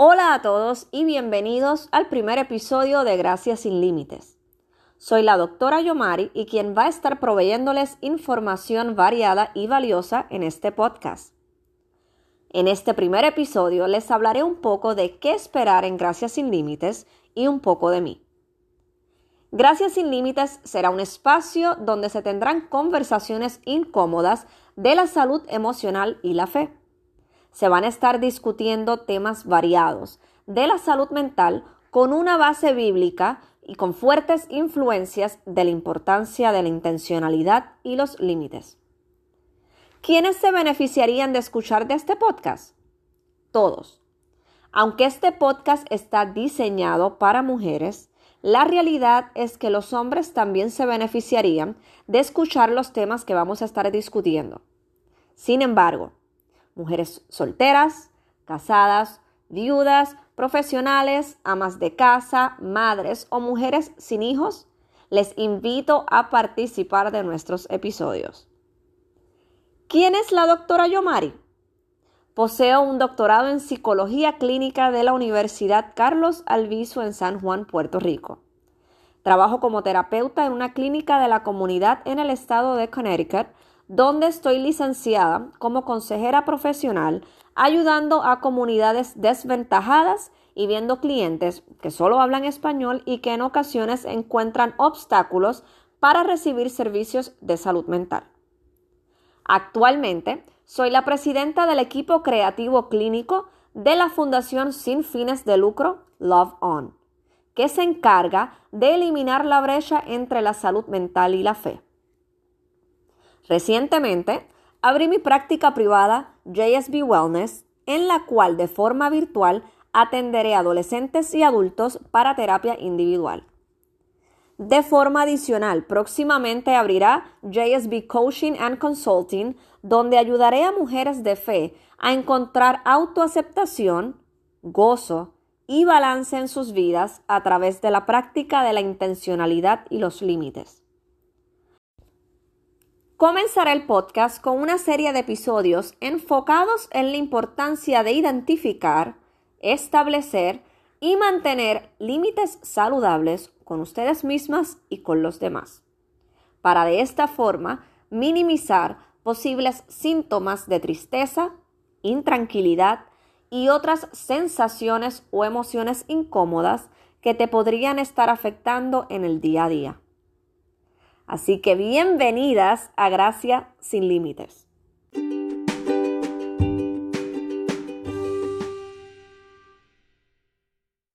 Hola a todos y bienvenidos al primer episodio de Gracias sin Límites. Soy la doctora Yomari y quien va a estar proveyéndoles información variada y valiosa en este podcast. En este primer episodio les hablaré un poco de qué esperar en Gracias sin Límites y un poco de mí. Gracias sin Límites será un espacio donde se tendrán conversaciones incómodas de la salud emocional y la fe se van a estar discutiendo temas variados de la salud mental con una base bíblica y con fuertes influencias de la importancia de la intencionalidad y los límites. ¿Quiénes se beneficiarían de escuchar de este podcast? Todos. Aunque este podcast está diseñado para mujeres, la realidad es que los hombres también se beneficiarían de escuchar los temas que vamos a estar discutiendo. Sin embargo, mujeres solteras, casadas, viudas, profesionales, amas de casa, madres o mujeres sin hijos, les invito a participar de nuestros episodios. ¿Quién es la doctora Yomari? Poseo un doctorado en psicología clínica de la Universidad Carlos Alviso en San Juan, Puerto Rico. Trabajo como terapeuta en una clínica de la comunidad en el estado de Connecticut donde estoy licenciada como consejera profesional, ayudando a comunidades desventajadas y viendo clientes que solo hablan español y que en ocasiones encuentran obstáculos para recibir servicios de salud mental. Actualmente soy la presidenta del equipo creativo clínico de la Fundación sin fines de lucro Love On, que se encarga de eliminar la brecha entre la salud mental y la fe. Recientemente, abrí mi práctica privada JSB Wellness, en la cual de forma virtual atenderé a adolescentes y adultos para terapia individual. De forma adicional, próximamente abrirá JSB Coaching and Consulting, donde ayudaré a mujeres de fe a encontrar autoaceptación, gozo y balance en sus vidas a través de la práctica de la intencionalidad y los límites. Comenzaré el podcast con una serie de episodios enfocados en la importancia de identificar, establecer y mantener límites saludables con ustedes mismas y con los demás, para de esta forma minimizar posibles síntomas de tristeza, intranquilidad y otras sensaciones o emociones incómodas que te podrían estar afectando en el día a día. Así que bienvenidas a Gracia sin Límites.